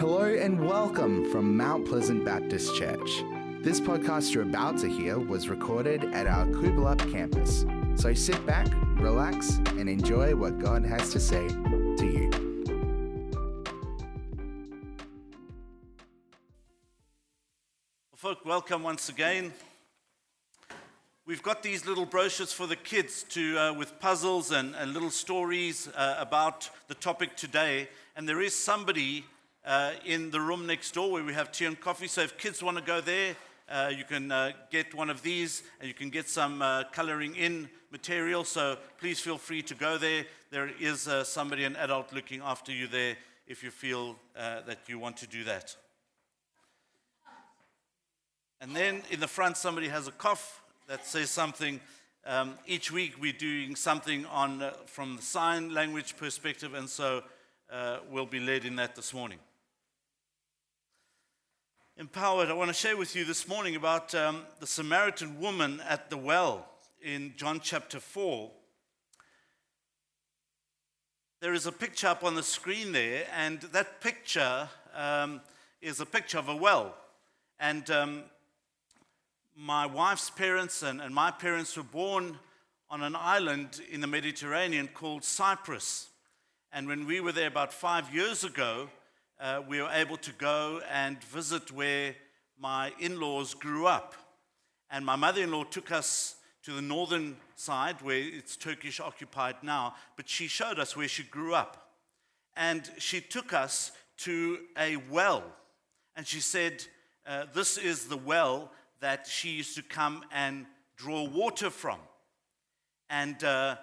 Hello and welcome from Mount Pleasant Baptist Church. This podcast you're about to hear was recorded at our Coolbellup campus. So sit back, relax, and enjoy what God has to say to you. Well, folk, welcome once again. We've got these little brochures for the kids to, uh, with puzzles and, and little stories uh, about the topic today. And there is somebody uh, in the room next door where we have tea and coffee. So if kids want to go there, uh, you can uh, get one of these and you can get some uh, coloring in material. So please feel free to go there. There is somebody, an adult, looking after you there if you feel that you want to do that. And then in the front, somebody has a cough that says something. Um, each week we're doing something on uh, from the sign language perspective, and so uh, we'll be led in that this morning. Empowered, I want to share with you this morning about um, the Samaritan woman at the well in John chapter 4. There is a picture up on the screen there, and that picture um, is a picture of a well. And um, my wife's parents and, and my parents were born on an island in the Mediterranean called Cyprus. And when we were there about five years ago, uh, we were able to go and visit where my in laws grew up. And my mother in law took us to the northern side where it's Turkish occupied now, but she showed us where she grew up. And she took us to a well. And she said, uh, This is the well that she used to come and draw water from. And uh,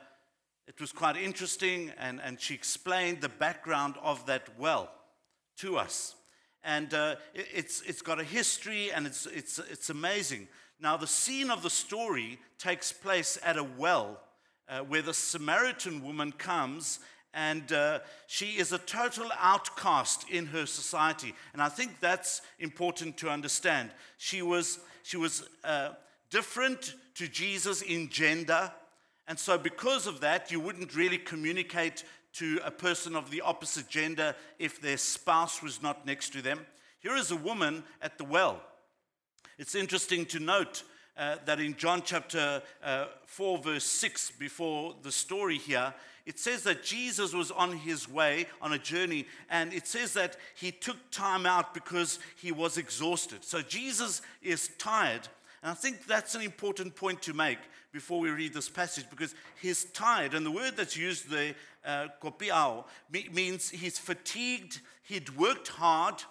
it was quite interesting, and, and she explained the background of that well to us. And uh, it, it's, it's got a history, and it's, it's, it's amazing. Now, the scene of the story takes place at a well uh, where the Samaritan woman comes and uh, she is a total outcast in her society. And I think that's important to understand. She was, she was uh, different to Jesus in gender. And so, because of that, you wouldn't really communicate to a person of the opposite gender if their spouse was not next to them. Here is a woman at the well. It's interesting to note uh, that in John chapter uh, 4, verse 6, before the story here, it says that Jesus was on his way on a journey, and it says that he took time out because he was exhausted. So Jesus is tired, and I think that's an important point to make before we read this passage because he's tired, and the word that's used there, uh, kopiao, means he's fatigued, he'd worked hard,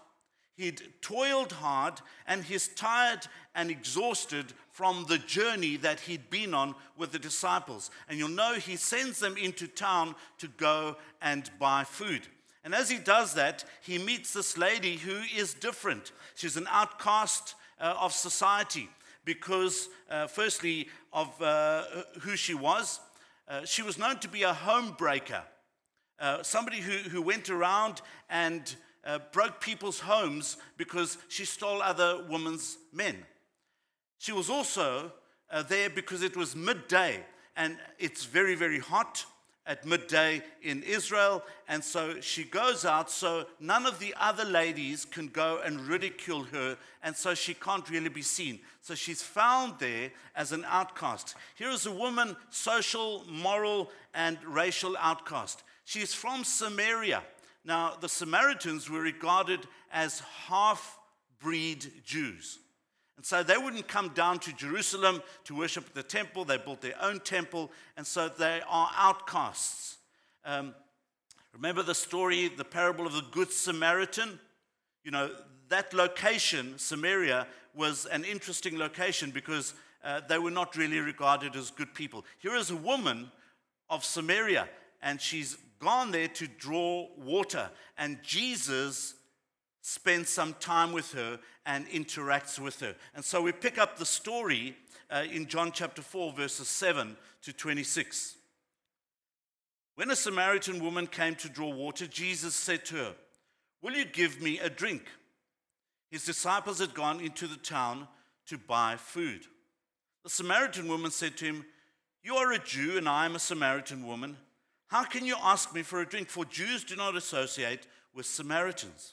he'd toiled hard, and he's tired and exhausted from the journey that he'd been on with the disciples. And you'll know he sends them into town to go and buy food. And as he does that, he meets this lady who is different. She's an outcast uh, of society because, uh, firstly, of uh, who she was. Uh, she was known to be a homebreaker, uh, somebody who, who went around and uh, broke people's homes because she stole other women's men. She was also uh, there because it was midday and it's very, very hot at midday in Israel. And so she goes out, so none of the other ladies can go and ridicule her, and so she can't really be seen. So she's found there as an outcast. Here is a woman, social, moral, and racial outcast. She's from Samaria. Now, the Samaritans were regarded as half breed Jews. And so they wouldn't come down to Jerusalem to worship the temple. They built their own temple. And so they are outcasts. Um, remember the story, the parable of the Good Samaritan? You know, that location, Samaria, was an interesting location because uh, they were not really regarded as good people. Here is a woman of Samaria, and she's gone there to draw water. And Jesus spends some time with her and interacts with her. And so we pick up the story uh, in John chapter 4, verses 7 to 26. When a Samaritan woman came to draw water, Jesus said to her, Will you give me a drink? His disciples had gone into the town to buy food. The Samaritan woman said to him, You are a Jew, and I am a Samaritan woman. How can you ask me for a drink? For Jews do not associate with Samaritans.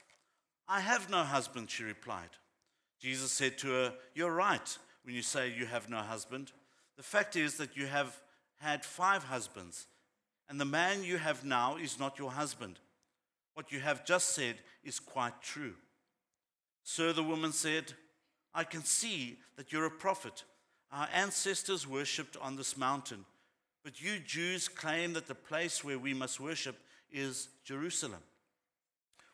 I have no husband, she replied. Jesus said to her, You're right when you say you have no husband. The fact is that you have had five husbands, and the man you have now is not your husband. What you have just said is quite true. Sir, the woman said, I can see that you're a prophet. Our ancestors worshipped on this mountain, but you Jews claim that the place where we must worship is Jerusalem.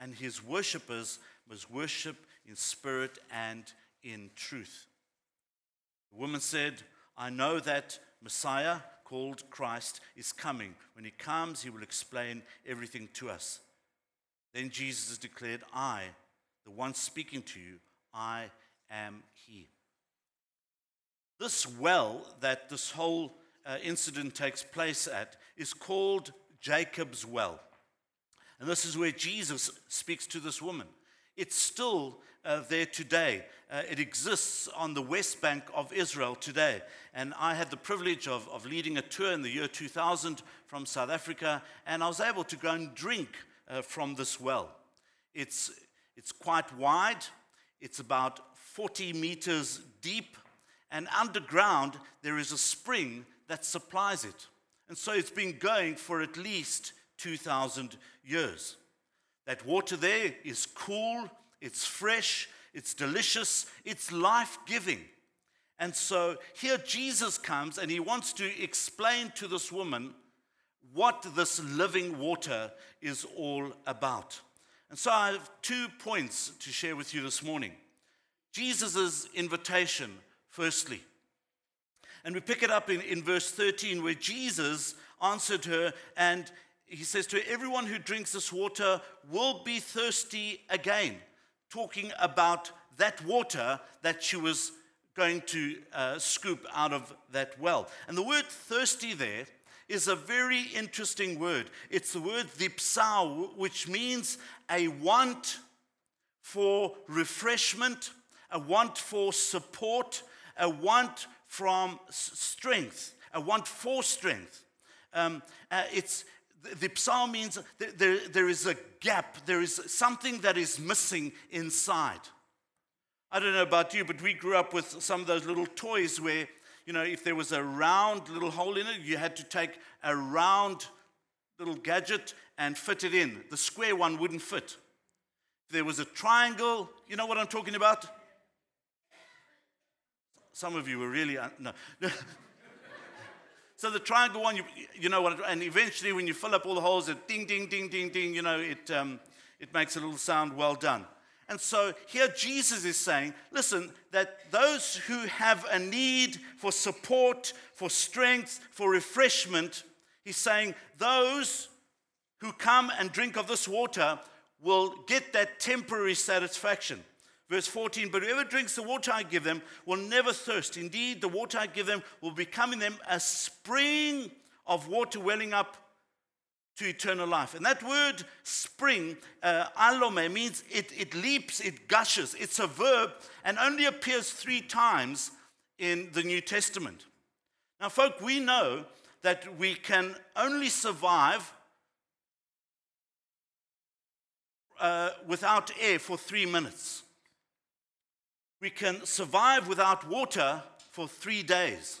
and his worshippers must worship in spirit and in truth. The woman said, I know that Messiah, called Christ, is coming. When he comes, he will explain everything to us. Then Jesus declared, I, the one speaking to you, I am he. This well that this whole uh, incident takes place at is called Jacob's well. And this is where Jesus speaks to this woman. It's still uh, there today. Uh, it exists on the west bank of Israel today. And I had the privilege of, of leading a tour in the year 2000 from South Africa, and I was able to go and drink uh, from this well. It's, it's quite wide, it's about 40 meters deep, and underground there is a spring that supplies it. And so it's been going for at least 2,000 years. That water there is cool, it's fresh, it's delicious, it's life giving. And so here Jesus comes and he wants to explain to this woman what this living water is all about. And so I have two points to share with you this morning. Jesus' invitation, firstly. And we pick it up in, in verse 13, where Jesus answered her and he says to Everyone who drinks this water will be thirsty again, talking about that water that she was going to uh, scoop out of that well. And the word thirsty there is a very interesting word. It's the word dipsao, which means a want for refreshment, a want for support, a want from strength, a want for strength. Um, uh, it's, the psalm means there, there is a gap, there is something that is missing inside. I don't know about you, but we grew up with some of those little toys where, you know, if there was a round little hole in it, you had to take a round little gadget and fit it in. The square one wouldn't fit. If there was a triangle, you know what I'm talking about? Some of you were really, un- no. So the triangle one, you, you know what, and eventually when you fill up all the holes, it ding, ding, ding, ding, ding, you know, it, um, it makes a little sound, well done. And so here Jesus is saying, listen, that those who have a need for support, for strength, for refreshment, he's saying, those who come and drink of this water will get that temporary satisfaction. Verse 14, but whoever drinks the water I give them will never thirst. Indeed, the water I give them will become in them a spring of water welling up to eternal life. And that word spring, uh, alome, means it, it leaps, it gushes. It's a verb and only appears three times in the New Testament. Now, folk, we know that we can only survive uh, without air for three minutes. We can survive without water for three days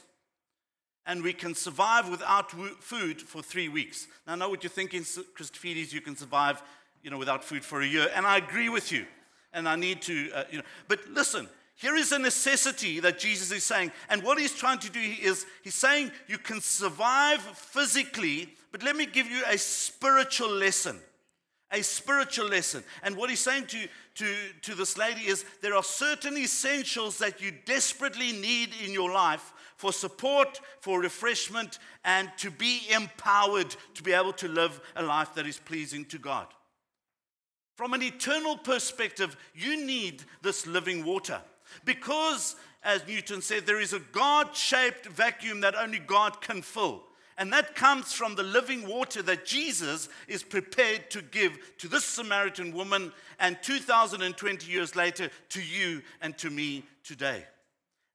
and we can survive without food for three weeks. Now, I know what you're thinking, Christofides, you can survive, you know, without food for a year, and I agree with you, and I need to, uh, you know, but listen, here is a necessity that Jesus is saying, and what he's trying to do is he's saying you can survive physically, but let me give you a spiritual lesson. A spiritual lesson. And what he's saying to, to, to this lady is there are certain essentials that you desperately need in your life for support, for refreshment, and to be empowered to be able to live a life that is pleasing to God. From an eternal perspective, you need this living water because, as Newton said, there is a God shaped vacuum that only God can fill. And that comes from the living water that Jesus is prepared to give to this Samaritan woman and 2,020 years later to you and to me today.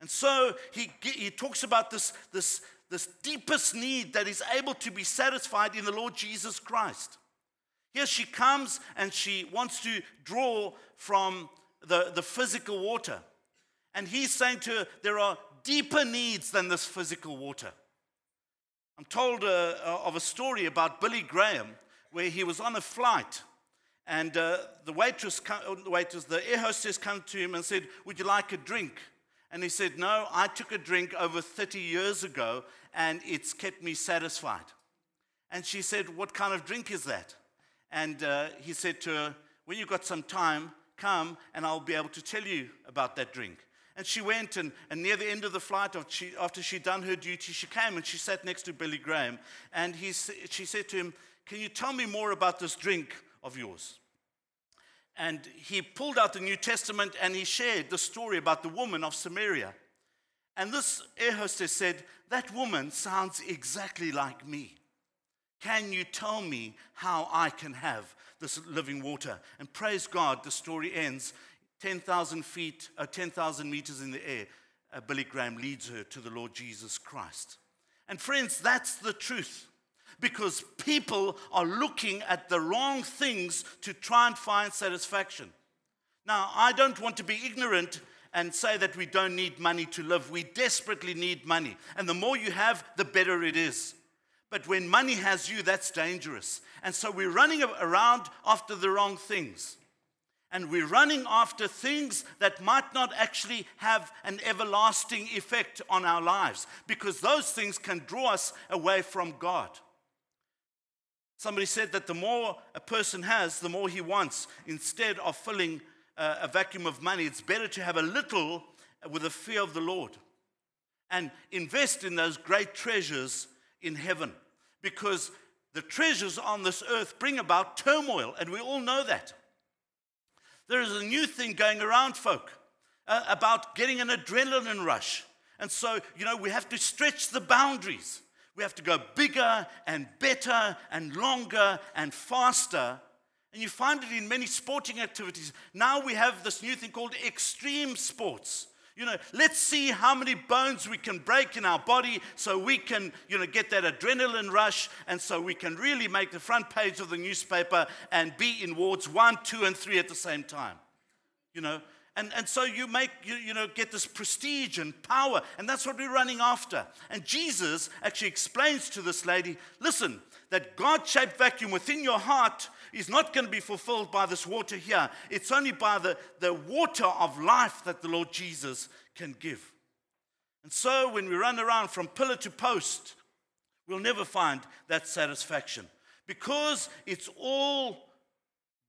And so he, he talks about this, this, this deepest need that is able to be satisfied in the Lord Jesus Christ. Here she comes and she wants to draw from the, the physical water. And he's saying to her, there are deeper needs than this physical water. I'm told uh, uh of a story about Billy Graham where he was on a flight and uh, the waitress, the waitress, the air hostess came to him and said, Would you like a drink? And he said, No, I took a drink over 30 years ago and it's kept me satisfied. And she said, What kind of drink is that? And uh, he said to her, When you've got some time, come and I'll be able to tell you about that drink. And she went, and, and near the end of the flight, after, she, after she'd done her duty, she came and she sat next to Billy Graham. And he, she said to him, Can you tell me more about this drink of yours? and he pulled out the New Testament and he shared the story about the woman of Samaria. And this air hostess said, That woman sounds exactly like me. Can you tell me how I can have this living water? And praise God, the story ends 10,000 feet, uh, 10,000 meters in the air. Uh, Billy Graham leads her to the Lord Jesus Christ. And friends, that's the truth because people are looking at the wrong things to try and find satisfaction. Now, I don't want to be ignorant and say that we don't need money to live. We desperately need money. And the more you have, the better it is. But when money has you, that's dangerous. And so we're running around after the wrong things. And we're running after things that might not actually have an everlasting effect on our lives because those things can draw us away from God. Somebody said that the more a person has, the more he wants. Instead of filling uh, a vacuum of money, it's better to have a little with a fear of the Lord and invest in those great treasures in heaven because the treasures on this earth bring about turmoil, and we all know that. There is a new thing going around, folk, uh, about getting an adrenaline rush. And so, you know, we have to stretch the boundaries. We have to go bigger and better and longer and faster. And you find it in many sporting activities. Now we have this new thing called extreme sports. You know, let's see how many bones we can break in our body so we can, you know, get that adrenaline rush and so we can really make the front page of the newspaper and be in wards one, two, and three at the same time. You know, and, and so you make, you, you know, get this prestige and power, and that's what we're running after. And Jesus actually explains to this lady listen, that God shaped vacuum within your heart is not going to be fulfilled by this water here. It's only by the, the water of life that the Lord Jesus can give. And so when we run around from pillar to post, we'll never find that satisfaction because it's all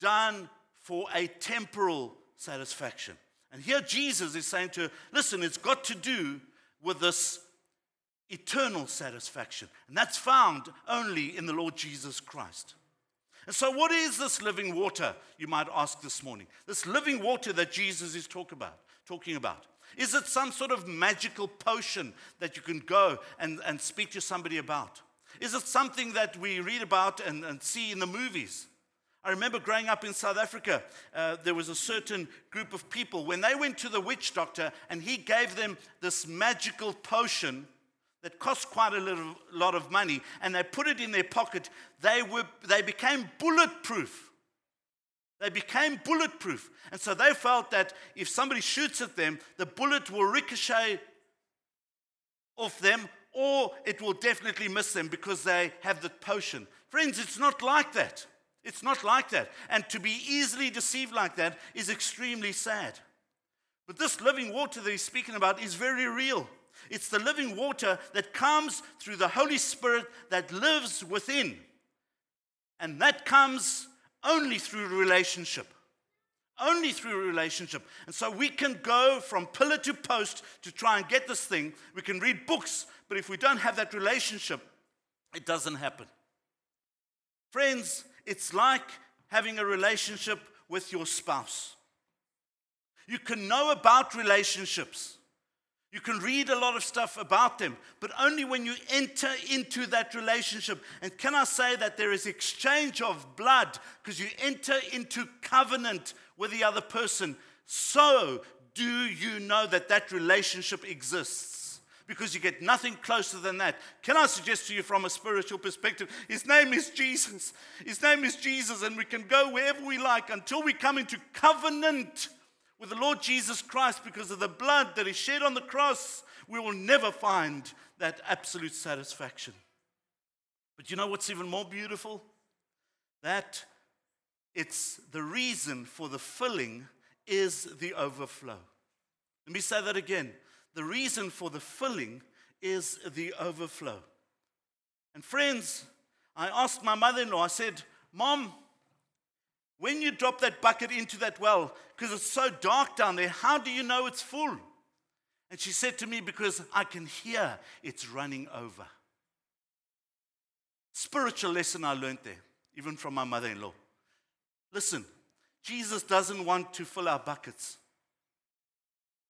done for a temporal satisfaction. And here Jesus is saying to her, listen, it's got to do with this eternal satisfaction. And that's found only in the Lord Jesus Christ. And so, what is this living water, you might ask this morning? This living water that Jesus is talk about, talking about. Is it some sort of magical potion that you can go and, and speak to somebody about? Is it something that we read about and, and see in the movies? I remember growing up in South Africa, uh, there was a certain group of people, when they went to the witch doctor and he gave them this magical potion that cost quite a little, lot of money, and they put it in their pocket, they, were, they became bulletproof. They became bulletproof. And so they felt that if somebody shoots at them, the bullet will ricochet off them or it will definitely miss them because they have the potion. Friends, it's not like that. It's not like that. And to be easily deceived like that is extremely sad. But this living water that he's speaking about is very real. It's the living water that comes through the Holy Spirit that lives within. And that comes only through relationship. Only through relationship. And so we can go from pillar to post to try and get this thing. We can read books, but if we don't have that relationship, it doesn't happen. Friends, it's like having a relationship with your spouse. You can know about relationships. You can read a lot of stuff about them, but only when you enter into that relationship. And can I say that there is exchange of blood because you enter into covenant with the other person? So, do you know that that relationship exists? because you get nothing closer than that. Can I suggest to you from a spiritual perspective? His name is Jesus. His name is Jesus, and we can go wherever we like until we come into covenant with the Lord Jesus Christ because of the blood that is shed on the cross. We will never find that absolute satisfaction. But you know what's even more beautiful? That it's the reason for the filling is the overflow. Let me say that again the reason for the filling is the overflow. And friends, I asked my mother in law, I said, Mom, when you drop that bucket into that well, because it's so dark down there, how do you know it's full? And she said to me, Because I can hear it's running over. Spiritual lesson I learned there, even from my mother in law. Listen, Jesus doesn't want to fill our buckets.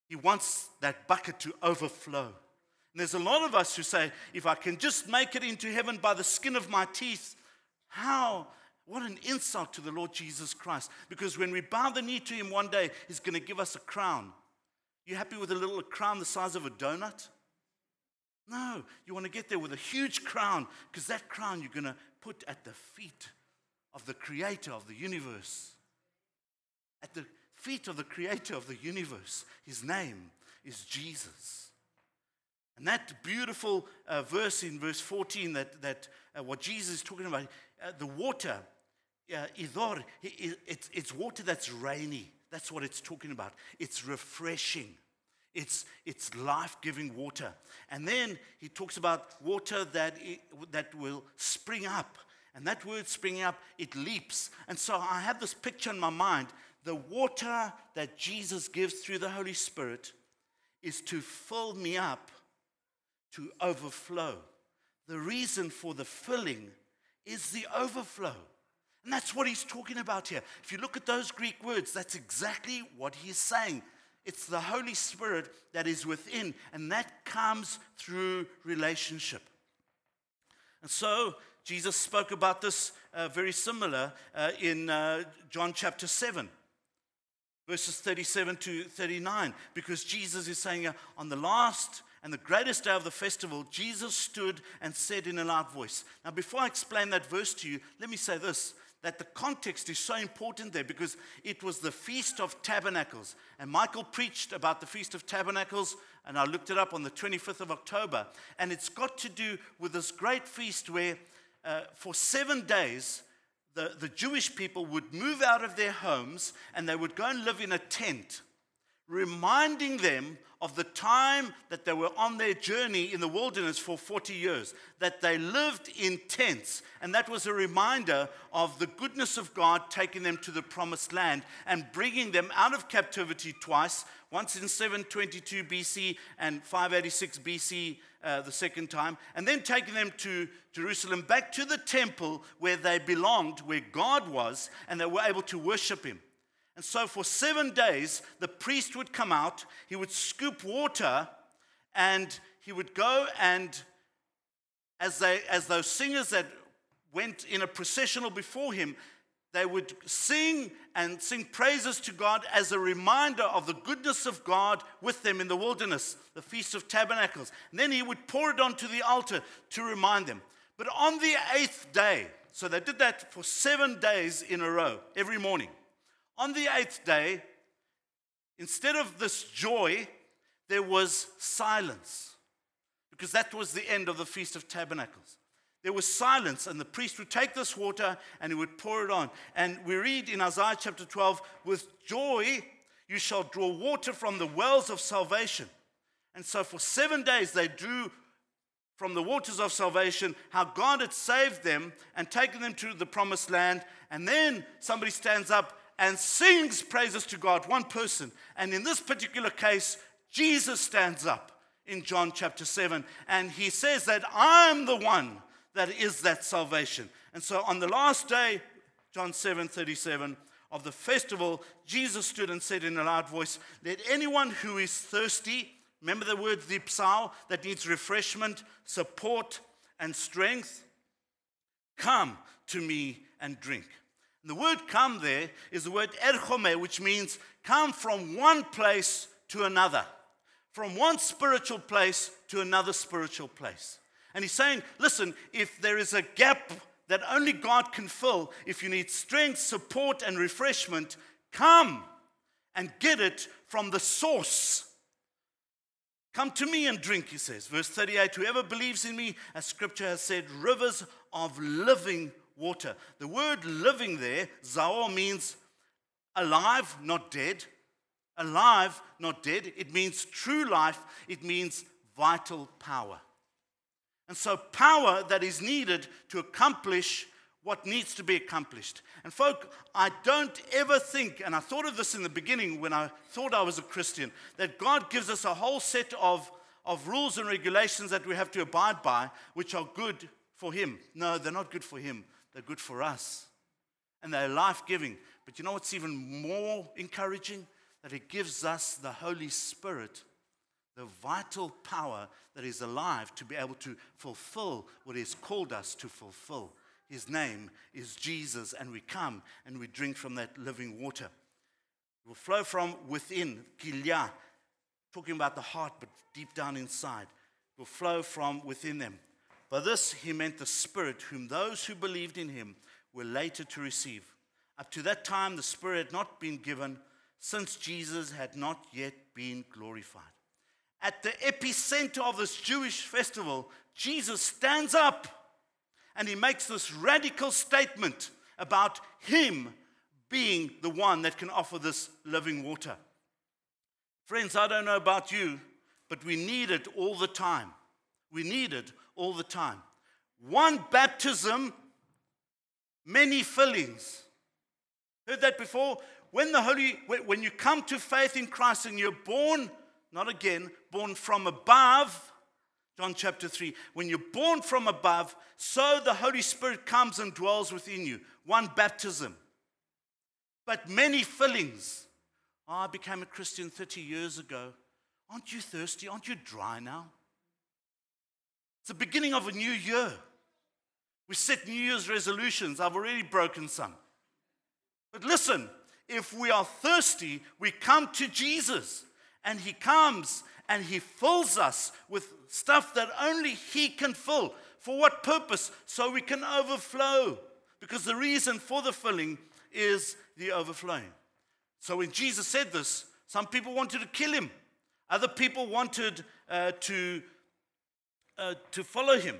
He wants that bucket to overflow. And there's a lot of us who say, if I can just make it into heaven by the skin of my teeth, how? What an insult to the Lord Jesus Christ. Because when we bow the knee to Him one day, He's going to give us a crown. You happy with a little crown the size of a donut? No, you want to get there with a huge crown because that crown you're going to put at the feet of the creator of the universe. At the feet of the creator of the universe. His name is Jesus. And that beautiful uh, verse in verse 14, that, that uh, what Jesus is talking about, uh, the water, uh, idor, it's, it's water that's rainy. That's what it's talking about. It's refreshing. It's, it's life giving water. And then he talks about water that, it, that will spring up. And that word springing up, it leaps. And so I have this picture in my mind the water that Jesus gives through the Holy Spirit is to fill me up to overflow. The reason for the filling is the overflow. And that's what he's talking about here. If you look at those Greek words, that's exactly what he's saying. It's the Holy Spirit that is within, and that comes through relationship. And so Jesus spoke about this uh, very similar uh, in uh, John chapter 7 verses 37 to 39, because Jesus is saying, uh, on the last and the greatest day of the festival, Jesus stood and said in a loud voice. Now, before I explain that verse to you, let me say this that the context is so important there because it was the Feast of Tabernacles. And Michael preached about the Feast of Tabernacles, and I looked it up on the 25th of October. And it's got to do with this great feast where uh, for seven days, the, the Jewish people would move out of their homes and they would go and live in a tent, reminding them of the time that they were on their journey in the wilderness for 40 years, that they lived in tents. And that was a reminder of the goodness of God taking them to the promised land and bringing them out of captivity twice, once in 722 BC and 586 BC uh, the second time, and then taking them to Jerusalem, back to the temple where they belonged, where God was, and they were able to worship Him. And so for seven days, the priest would come out, he would scoop water, and he would go and as, they, as those singers that went in a processional before him, they would sing and sing praises to God as a reminder of the goodness of God with them in the wilderness, the Feast of Tabernacles. And then he would pour it onto the altar to remind them. But on the eighth day, so they did that for seven days in a row, every morning. On the eighth day, instead of this joy, there was silence, because that was the end of the Feast of Tabernacles there was silence, and the priest would take this water and he would pour it on. And we read in Isaiah chapter 12, with joy you shall draw water from the wells of salvation. And so for seven days they drew from the waters of salvation how God had saved them and taken them to the promised land. And then somebody stands up and sings praises to God, one person. And in this particular case, Jesus stands up in John chapter 7 and he says that I'm the one that is that salvation. And so on the last day, John 7 37, of the festival, Jesus stood and said in a loud voice, Let anyone who is thirsty, remember the word dipsao, that needs refreshment, support, and strength, come to me and drink. The word come there is the word erchome, which means come from one place to another, from one spiritual place to another spiritual place. And he's saying, listen, if there is a gap that only God can fill, if you need strength, support, and refreshment, come and get it from the source. Come to me and drink, he says. Verse 38 Whoever believes in me, as scripture has said, rivers of living water. The word living there, zao, means alive, not dead. Alive, not dead. It means true life, it means vital power. And so, power that is needed to accomplish what needs to be accomplished. And, folk, I don't ever think, and I thought of this in the beginning when I thought I was a Christian, that God gives us a whole set of, of rules and regulations that we have to abide by, which are good for Him. No, they're not good for Him, they're good for us. And they're life giving. But you know what's even more encouraging? That it gives us the Holy Spirit the vital power that is alive to be able to fulfill what He's called us to fulfill. His name is Jesus, and we come and we drink from that living water. It will flow from within, kilya, talking about the heart, but deep down inside. It will flow from within them. By this, he meant the Spirit, whom those who believed in him were later to receive. Up to that time, the Spirit had not been given, since Jesus had not yet been glorified at the epicenter of this Jewish festival, Jesus stands up and he makes this radical statement about him being the one that can offer this living water. Friends, I don't know about you, but we need it all the time. We need it all the time. One baptism, many fillings. Heard that before? When the Holy, when you come to faith in Christ and you're born not again, born from above. John chapter 3. When you're born from above, so the Holy Spirit comes and dwells within you. One baptism, but many fillings. I became a Christian 30 years ago. Aren't you thirsty? Aren't you dry now? It's the beginning of a new year. We set New Year's resolutions. I've already broken some. But listen, if we are thirsty, we come to Jesus and He comes and He fills us with stuff that only He can fill. For what purpose? So we can overflow. Because the reason for the filling is the overflowing. So when Jesus said this, some people wanted to kill him, other people wanted uh, to, uh, to follow him.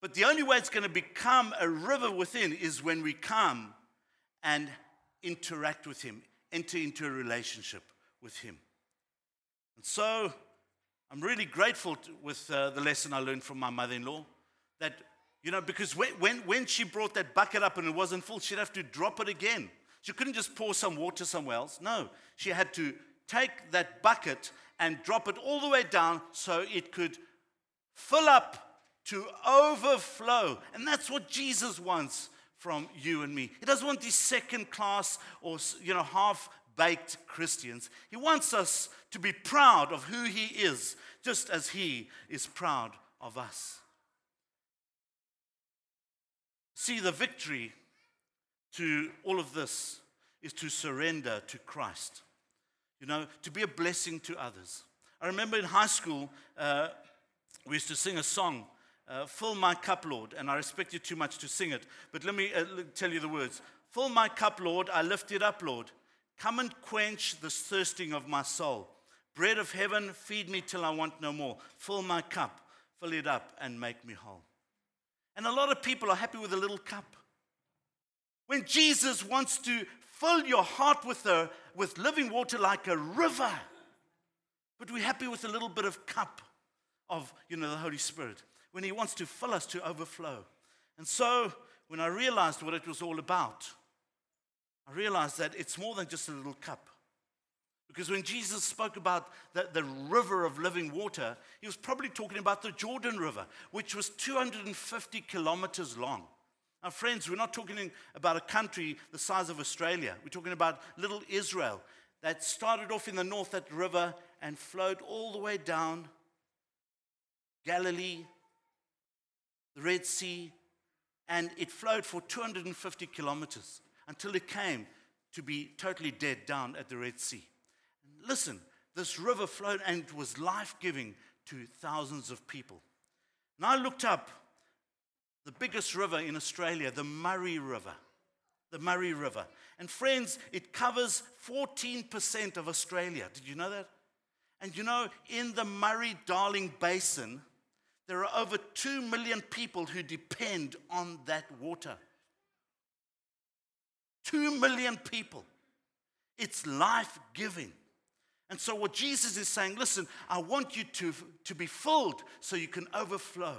But the only way it's going to become a river within is when we come and interact with him, enter into a relationship with him. And so I'm really grateful to, with uh, the lesson I learned from my mother in law that, you know, because when, when, when she brought that bucket up and it wasn't full, she'd have to drop it again. She couldn't just pour some water somewhere else. No, she had to take that bucket and drop it all the way down so it could fill up to overflow. And that's what Jesus wants from you and me. He doesn't want these second class or you know half baked Christians. He wants us to be proud of who He is, just as He is proud of us. See, the victory to all of this is to surrender to Christ, you know, to be a blessing to others. I remember in high school, uh, we used to sing a song, uh, Fill My Cup, Lord, and I respect you too much to sing it, but let me uh, tell you the words Fill my cup, Lord, I lift it up, Lord. Come and quench the thirsting of my soul. Bread of heaven, feed me till I want no more. Fill my cup, fill it up, and make me whole. And a lot of people are happy with a little cup. When Jesus wants to fill your heart with, a, with living water like a river, but we're happy with a little bit of cup of you know, the Holy Spirit when He wants to fill us to overflow. And so, when I realized what it was all about, I realized that it's more than just a little cup. Because when Jesus spoke about the, the, river of living water, he was probably talking about the Jordan River, which was 250 kilometers long. Now, friends, we're not talking about a country the size of Australia. We're talking about little Israel that started off in the north, that river, and flowed all the way down Galilee, the Red Sea, and it flowed for 250 kilometers until it came to be totally dead down at the Red Sea. Listen, this river flowed and it was life giving to thousands of people. And I looked up the biggest river in Australia, the Murray River. The Murray River. And friends, it covers 14% of Australia. Did you know that? And you know, in the Murray Darling Basin, there are over 2 million people who depend on that water. 2 million people. It's life giving. And so, what Jesus is saying, listen, I want you to, to be filled so you can overflow.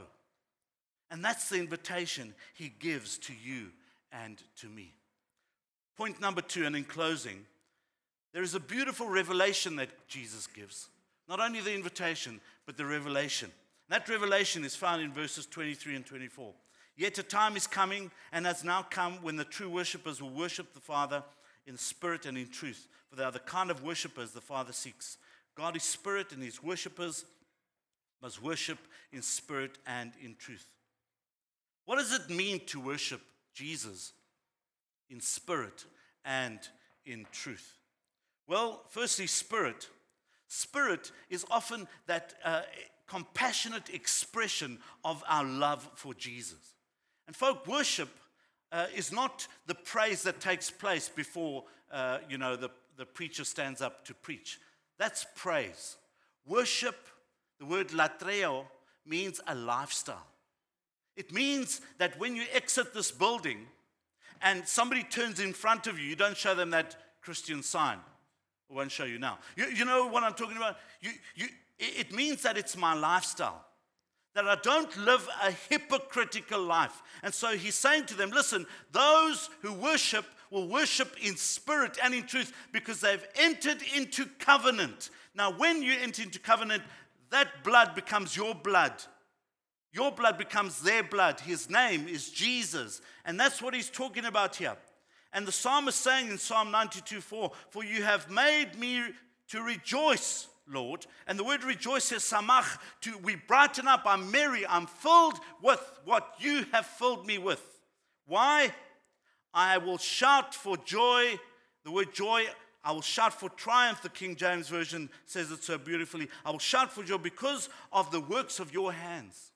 And that's the invitation he gives to you and to me. Point number two, and in closing, there is a beautiful revelation that Jesus gives. Not only the invitation, but the revelation. That revelation is found in verses 23 and 24. Yet a time is coming and has now come when the true worshippers will worship the Father in spirit and in truth, for they are the kind of worshippers the Father seeks. God is spirit, and his worshippers must worship in spirit and in truth. What does it mean to worship Jesus in spirit and in truth? Well, firstly, spirit. Spirit is often that uh, compassionate expression of our love for Jesus. And folk, worship uh, is not the praise that takes place before, uh, you know, the, the preacher stands up to preach. That's praise. Worship, the word latreo, means a lifestyle. It means that when you exit this building and somebody turns in front of you, you don't show them that Christian sign. I won't show you now. You, you know what I'm talking about? You, you, it means that it's my lifestyle, that I don't live a hypocritical life. And so he's saying to them, listen, those who worship will worship in spirit and in truth because they've entered into covenant. Now, when you enter into covenant, that blood becomes your blood. Your blood becomes their blood. His name is Jesus. And that's what he's talking about here. And the psalmist saying in Psalm 92 4, For you have made me to rejoice, Lord. And the word rejoice is samach, to we brighten up, I'm merry, I'm filled with what you have filled me with. Why? I will shout for joy. The word joy, I will shout for triumph, the King James Version says it so beautifully. I will shout for joy because of the works of your hands.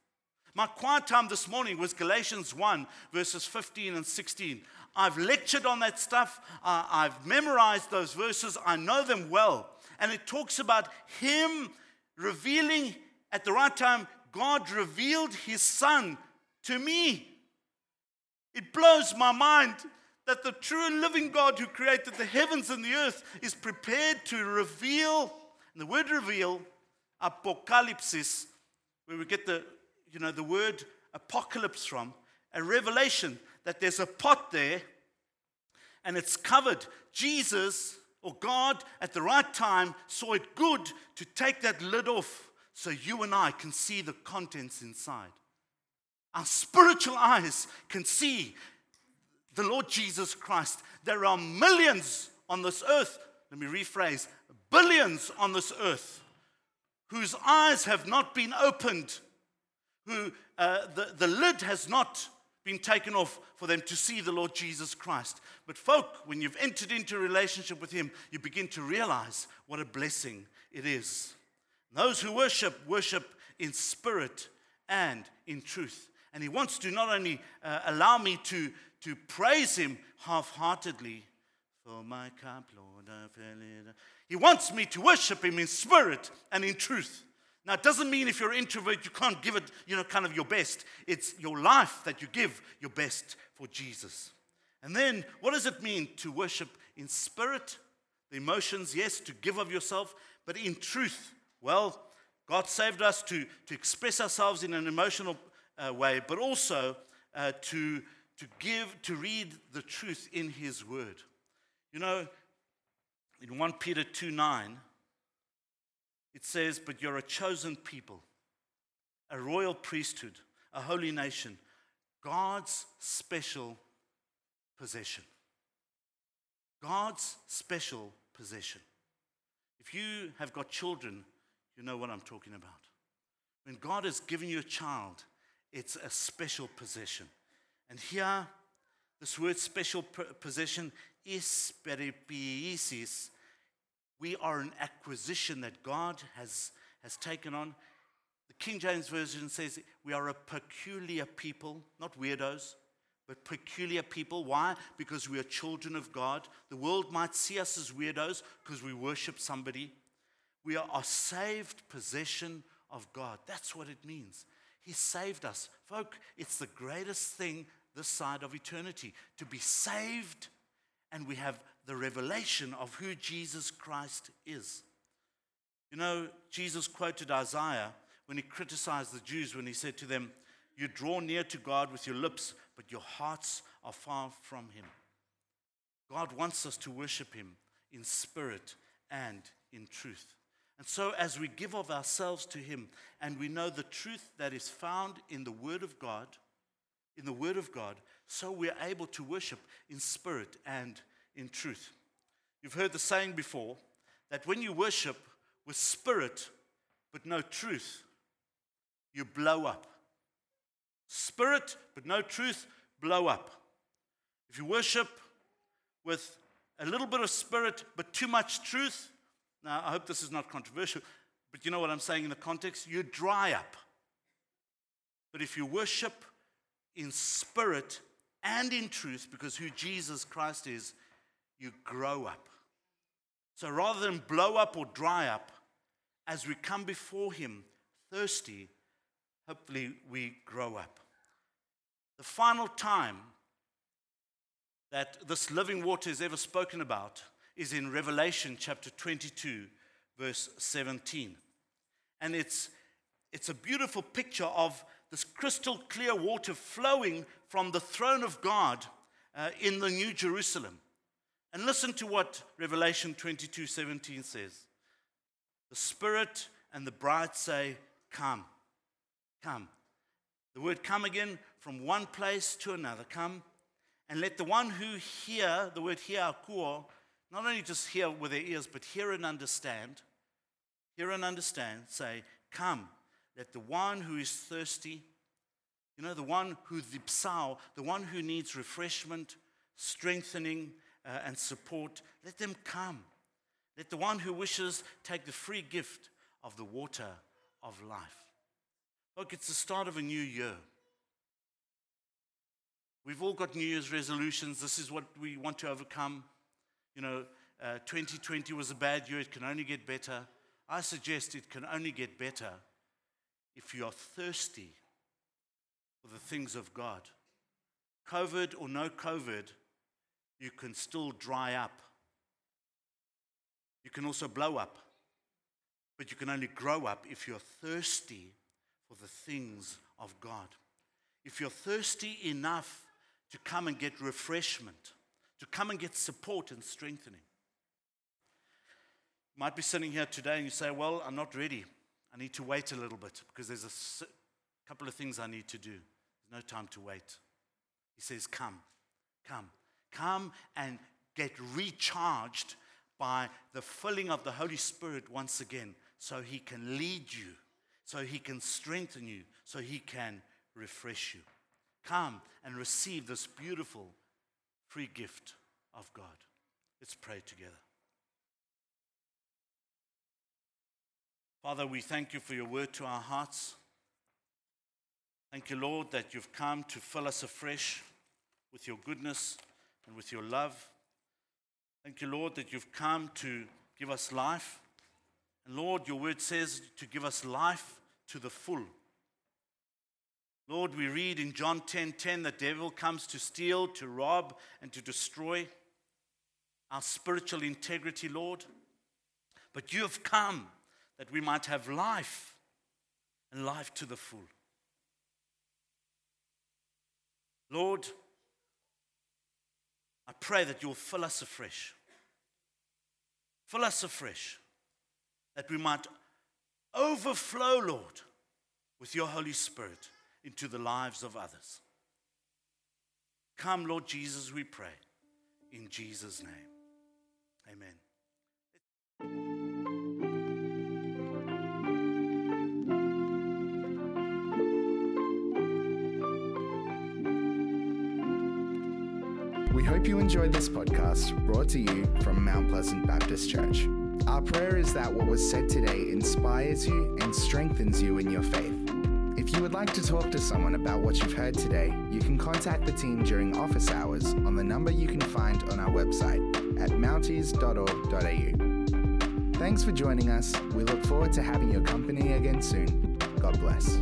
My quiet time this morning was Galatians 1, verses 15 and 16. I've lectured on that stuff, uh, I've memorized those verses, I know them well. And it talks about Him revealing at the right time, God revealed His Son to me. It blows my mind that the true and living God who created the heavens and the earth is prepared to reveal, and the word reveal, apocalypsis, where we get the you know, the word apocalypse from, a revelation that there's a pot there and it's covered. Jesus or God at the right time saw it good to take that lid off so you and I can see the contents inside. Our spiritual eyes can see the Lord Jesus Christ. There are millions on this earth, let me rephrase, billions on this earth whose eyes have not been opened who uh, the, the lid has not been taken off for them to see the Lord Jesus Christ. But, folk, when you've entered into a relationship with Him, you begin to realize what a blessing it is. Those who worship, worship in spirit and in truth. And He wants to not only uh, allow me to, to praise Him half heartedly, for my cup, Lord, I feel it. He wants me to worship Him in spirit and in truth. Now, it doesn't mean if you're an introvert, you can't give it, you know, kind of your best. It's your life that you give your best for Jesus. And then, what does it mean to worship in spirit? The emotions, yes, to give of yourself, but in truth. Well, God saved us to, to express ourselves in an emotional uh, way, but also uh, to, to give, to read the truth in His Word. You know, in 1 Peter 2 9, it says, But you're a chosen people, a royal priesthood, a holy nation, God's special possession. God's special possession. If you have got children, you know what I'm talking about. When God has given you a child, it's a special possession. And here, this word special possession is peripoiesis we are an acquisition that God has, has taken on. The King James Version says we are a peculiar people, not weirdos, but peculiar people. Why? Because we are children of God. The world might see us as weirdos because we worship somebody. We are a saved possession of God. That's what it means. He saved us. Folk, it's the greatest thing this side of eternity to be saved and we have the revelation of who Jesus Christ is. You know, Jesus quoted Isaiah when he criticized the Jews when he said to them, You draw near to God with your lips, but your hearts are far from him. God wants us to worship him in spirit and in truth. And so, as we give of ourselves to him and we know the truth that is found in the Word of God, in the Word of God, so we're able to worship in spirit and in truth. You've heard the saying before that when you worship with spirit but no truth, you blow up. Spirit but no truth, blow up. If you worship with a little bit of spirit but too much truth, now I hope this is not controversial, but you know what I'm saying in the context? You dry up. But if you worship in spirit and in truth, because who Jesus Christ is, you grow up. So rather than blow up or dry up, as we come before Him thirsty, hopefully we grow up. The final time that this living water is ever spoken about is in Revelation chapter 22, verse 17. And it's, it's a beautiful picture of this crystal clear water flowing from the throne of God uh, in the New Jerusalem. And listen to what Revelation 22 17 says. The Spirit and the bride say, Come, come. The word come again from one place to another. Come. And let the one who hear, the word hear, akuo, not only just hear with their ears, but hear and understand, hear and understand, say, Come. Let the one who is thirsty, you know, the one who, the psau, the one who needs refreshment, strengthening, uh, and support, let them come. Let the one who wishes take the free gift of the water of life. Look, it's the start of a new year. We've all got New Year's resolutions. This is what we want to overcome. You know, uh, 2020 was a bad year. It can only get better. I suggest it can only get better if you are thirsty for the things of God. COVID or no COVID, you can still dry up. You can also blow up. But you can only grow up if you're thirsty for the things of God. If you're thirsty enough to come and get refreshment, to come and get support and strengthening. You might be sitting here today and you say, Well, I'm not ready. I need to wait a little bit because there's a couple of things I need to do. There's no time to wait. He says, Come, come. Come and get recharged by the filling of the Holy Spirit once again so He can lead you, so He can strengthen you, so He can refresh you. come and receive this beautiful free gift of God. Let's pray together. Father, we thank you for your word to our hearts. Thank you, Lord, that you've come to fill us afresh with your goodness and with your love. Thank you, Lord, that you've come to give us life. And Lord, your word says to give us life to the full. Lord, we read in John 10:10 10, 10, the devil comes to steal, to rob, and to destroy our spiritual integrity, Lord. But you have come that we might have life and life to the full. Lord, I pray that you'll fill us afresh. Fill us afresh, that we might overflow, Lord, with your Holy Spirit into the lives of others. Come, Lord Jesus, we pray. In Jesus' name. Amen. We hope you enjoyed this podcast brought to you from Mount Pleasant Baptist Church. Our prayer is that what was said today inspires you and strengthens you in your faith. If you would like to talk to someone about what you've heard today, you can contact the team during office hours on the number you can find on our website at mounties.org.au. Thanks for joining us. We look forward to having your company again soon. God bless.